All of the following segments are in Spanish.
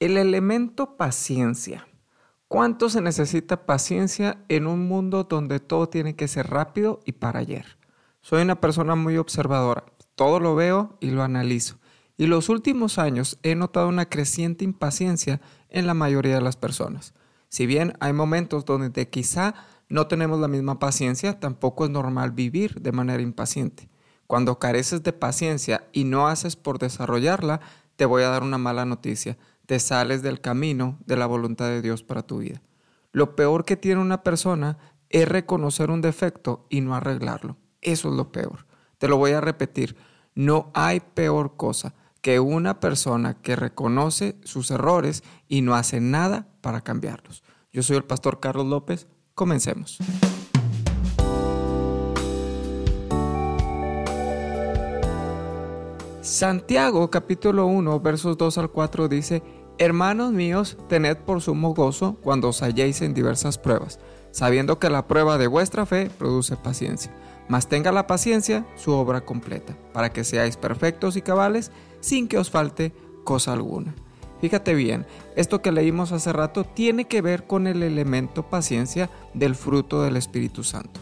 El elemento paciencia. ¿Cuánto se necesita paciencia en un mundo donde todo tiene que ser rápido y para ayer? Soy una persona muy observadora, todo lo veo y lo analizo. Y los últimos años he notado una creciente impaciencia en la mayoría de las personas. Si bien hay momentos donde quizá no tenemos la misma paciencia, tampoco es normal vivir de manera impaciente. Cuando careces de paciencia y no haces por desarrollarla, te voy a dar una mala noticia te sales del camino de la voluntad de Dios para tu vida. Lo peor que tiene una persona es reconocer un defecto y no arreglarlo. Eso es lo peor. Te lo voy a repetir. No hay peor cosa que una persona que reconoce sus errores y no hace nada para cambiarlos. Yo soy el pastor Carlos López. Comencemos. Santiago capítulo 1 versos 2 al 4 dice, Hermanos míos, tened por sumo gozo cuando os halléis en diversas pruebas, sabiendo que la prueba de vuestra fe produce paciencia. Mas tenga la paciencia su obra completa, para que seáis perfectos y cabales, sin que os falte cosa alguna. Fíjate bien, esto que leímos hace rato tiene que ver con el elemento paciencia del fruto del Espíritu Santo.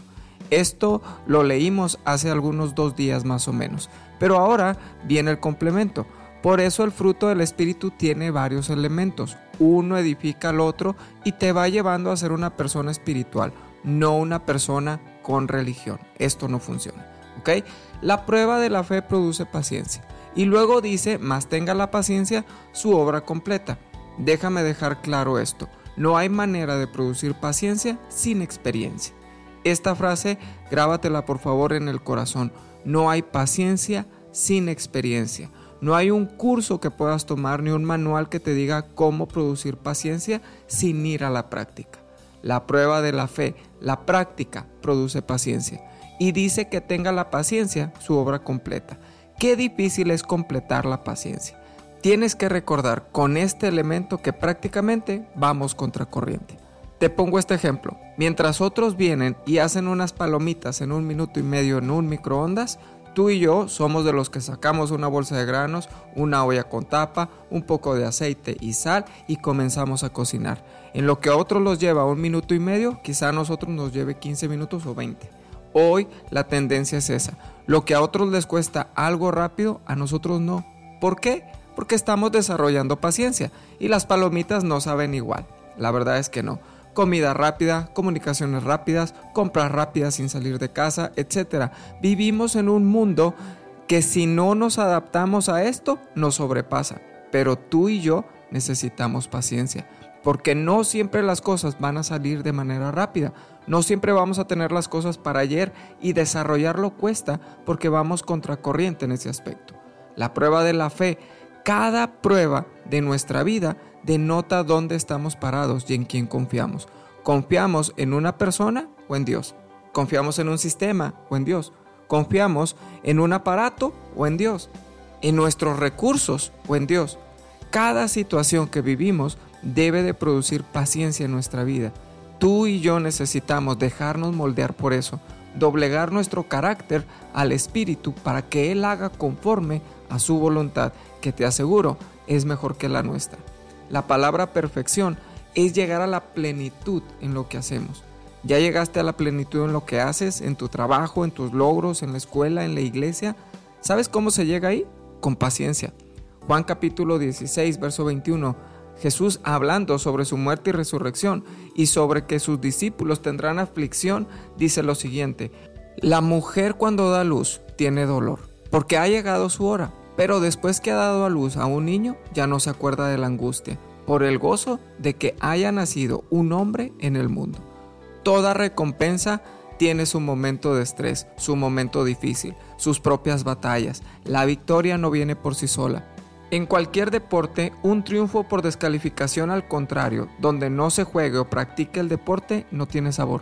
Esto lo leímos hace algunos dos días más o menos, pero ahora viene el complemento. Por eso el fruto del Espíritu tiene varios elementos. Uno edifica al otro y te va llevando a ser una persona espiritual, no una persona con religión. Esto no funciona. ¿Ok? La prueba de la fe produce paciencia. Y luego dice, más tenga la paciencia su obra completa. Déjame dejar claro esto. No hay manera de producir paciencia sin experiencia. Esta frase, grábatela por favor en el corazón. No hay paciencia sin experiencia. No hay un curso que puedas tomar ni un manual que te diga cómo producir paciencia sin ir a la práctica. La prueba de la fe, la práctica, produce paciencia. Y dice que tenga la paciencia su obra completa. Qué difícil es completar la paciencia. Tienes que recordar con este elemento que prácticamente vamos contracorriente. Te pongo este ejemplo. Mientras otros vienen y hacen unas palomitas en un minuto y medio en un microondas, Tú y yo somos de los que sacamos una bolsa de granos, una olla con tapa, un poco de aceite y sal y comenzamos a cocinar. En lo que a otros los lleva un minuto y medio, quizá a nosotros nos lleve 15 minutos o 20. Hoy la tendencia es esa. Lo que a otros les cuesta algo rápido, a nosotros no. ¿Por qué? Porque estamos desarrollando paciencia y las palomitas no saben igual. La verdad es que no comida rápida, comunicaciones rápidas, compras rápidas sin salir de casa, etc. Vivimos en un mundo que si no nos adaptamos a esto, nos sobrepasa. Pero tú y yo necesitamos paciencia, porque no siempre las cosas van a salir de manera rápida. No siempre vamos a tener las cosas para ayer y desarrollarlo cuesta porque vamos contracorriente en ese aspecto. La prueba de la fe, cada prueba de nuestra vida denota dónde estamos parados y en quién confiamos. ¿Confiamos en una persona o en Dios? ¿Confiamos en un sistema o en Dios? ¿Confiamos en un aparato o en Dios? ¿En nuestros recursos o en Dios? Cada situación que vivimos debe de producir paciencia en nuestra vida. Tú y yo necesitamos dejarnos moldear por eso, doblegar nuestro carácter al Espíritu para que Él haga conforme a su voluntad, que te aseguro es mejor que la nuestra. La palabra perfección es llegar a la plenitud en lo que hacemos. Ya llegaste a la plenitud en lo que haces, en tu trabajo, en tus logros, en la escuela, en la iglesia. ¿Sabes cómo se llega ahí? Con paciencia. Juan capítulo 16, verso 21. Jesús hablando sobre su muerte y resurrección y sobre que sus discípulos tendrán aflicción, dice lo siguiente. La mujer cuando da luz tiene dolor, porque ha llegado su hora pero después que ha dado a luz a un niño, ya no se acuerda de la angustia, por el gozo de que haya nacido un hombre en el mundo. Toda recompensa tiene su momento de estrés, su momento difícil, sus propias batallas. La victoria no viene por sí sola. En cualquier deporte, un triunfo por descalificación al contrario, donde no se juegue o practique el deporte, no tiene sabor.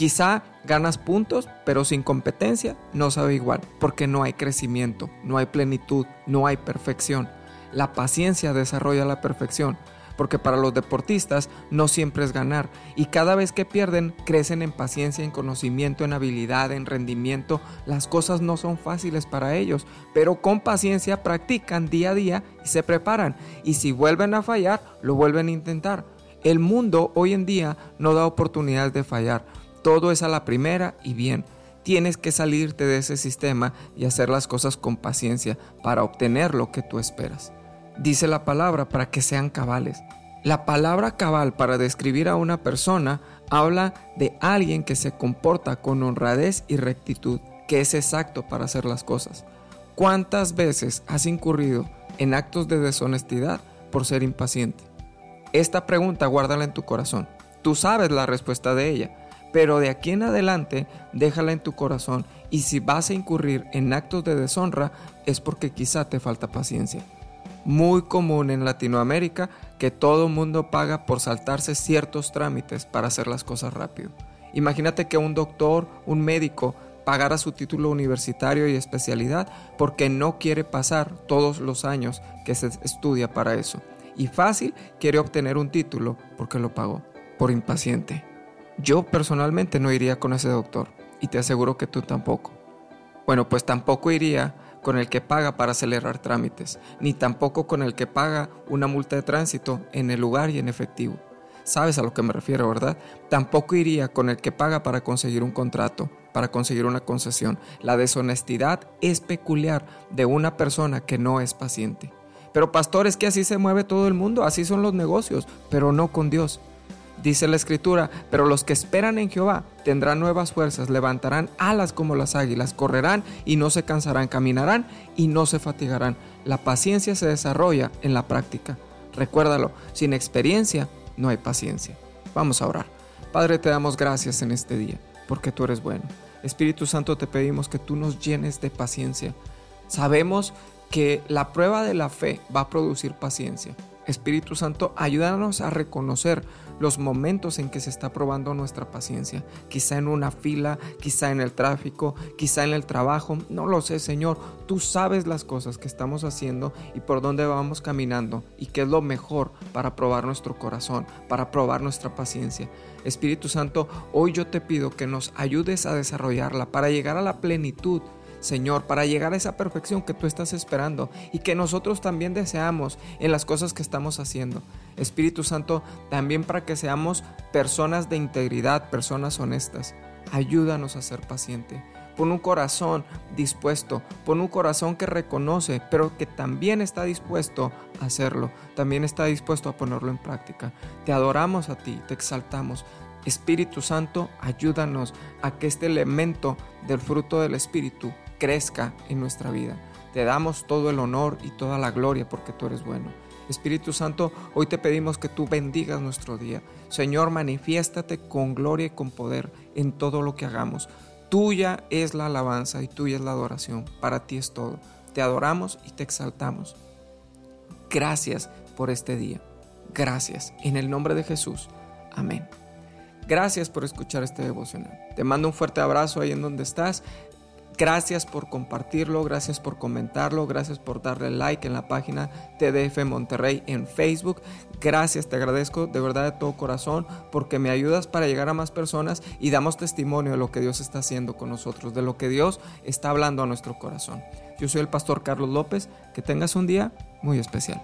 Quizá ganas puntos, pero sin competencia no sabe igual, porque no hay crecimiento, no hay plenitud, no hay perfección. La paciencia desarrolla la perfección, porque para los deportistas no siempre es ganar, y cada vez que pierden crecen en paciencia, en conocimiento, en habilidad, en rendimiento. Las cosas no son fáciles para ellos, pero con paciencia practican día a día y se preparan, y si vuelven a fallar, lo vuelven a intentar. El mundo hoy en día no da oportunidades de fallar, todo es a la primera y bien. Tienes que salirte de ese sistema y hacer las cosas con paciencia para obtener lo que tú esperas. Dice la palabra para que sean cabales. La palabra cabal para describir a una persona habla de alguien que se comporta con honradez y rectitud, que es exacto para hacer las cosas. ¿Cuántas veces has incurrido en actos de deshonestidad por ser impaciente? Esta pregunta guárdala en tu corazón. Tú sabes la respuesta de ella, pero de aquí en adelante déjala en tu corazón y si vas a incurrir en actos de deshonra es porque quizá te falta paciencia. Muy común en Latinoamérica que todo mundo paga por saltarse ciertos trámites para hacer las cosas rápido. Imagínate que un doctor, un médico, pagara su título universitario y especialidad porque no quiere pasar todos los años que se estudia para eso. Y fácil quiere obtener un título porque lo pagó, por impaciente. Yo personalmente no iría con ese doctor y te aseguro que tú tampoco. Bueno, pues tampoco iría con el que paga para acelerar trámites, ni tampoco con el que paga una multa de tránsito en el lugar y en efectivo. Sabes a lo que me refiero, ¿verdad? Tampoco iría con el que paga para conseguir un contrato, para conseguir una concesión. La deshonestidad es peculiar de una persona que no es paciente. Pero pastor, es que así se mueve todo el mundo, así son los negocios, pero no con Dios. Dice la escritura, pero los que esperan en Jehová tendrán nuevas fuerzas, levantarán alas como las águilas, correrán y no se cansarán, caminarán y no se fatigarán. La paciencia se desarrolla en la práctica. Recuérdalo, sin experiencia no hay paciencia. Vamos a orar. Padre, te damos gracias en este día, porque tú eres bueno. Espíritu Santo, te pedimos que tú nos llenes de paciencia. Sabemos que la prueba de la fe va a producir paciencia. Espíritu Santo, ayúdanos a reconocer los momentos en que se está probando nuestra paciencia. Quizá en una fila, quizá en el tráfico, quizá en el trabajo. No lo sé, Señor. Tú sabes las cosas que estamos haciendo y por dónde vamos caminando y qué es lo mejor para probar nuestro corazón, para probar nuestra paciencia. Espíritu Santo, hoy yo te pido que nos ayudes a desarrollarla para llegar a la plenitud Señor, para llegar a esa perfección que tú estás esperando y que nosotros también deseamos en las cosas que estamos haciendo. Espíritu Santo, también para que seamos personas de integridad, personas honestas. Ayúdanos a ser paciente. Pon un corazón dispuesto, pon un corazón que reconoce, pero que también está dispuesto a hacerlo, también está dispuesto a ponerlo en práctica. Te adoramos a ti, te exaltamos. Espíritu Santo, ayúdanos a que este elemento del fruto del Espíritu crezca en nuestra vida. Te damos todo el honor y toda la gloria porque tú eres bueno. Espíritu Santo, hoy te pedimos que tú bendigas nuestro día. Señor, manifiéstate con gloria y con poder en todo lo que hagamos. Tuya es la alabanza y tuya es la adoración. Para ti es todo. Te adoramos y te exaltamos. Gracias por este día. Gracias. En el nombre de Jesús. Amén. Gracias por escuchar este devocional. Te mando un fuerte abrazo ahí en donde estás. Gracias por compartirlo, gracias por comentarlo, gracias por darle like en la página TDF Monterrey en Facebook. Gracias, te agradezco de verdad de todo corazón porque me ayudas para llegar a más personas y damos testimonio de lo que Dios está haciendo con nosotros, de lo que Dios está hablando a nuestro corazón. Yo soy el pastor Carlos López, que tengas un día muy especial.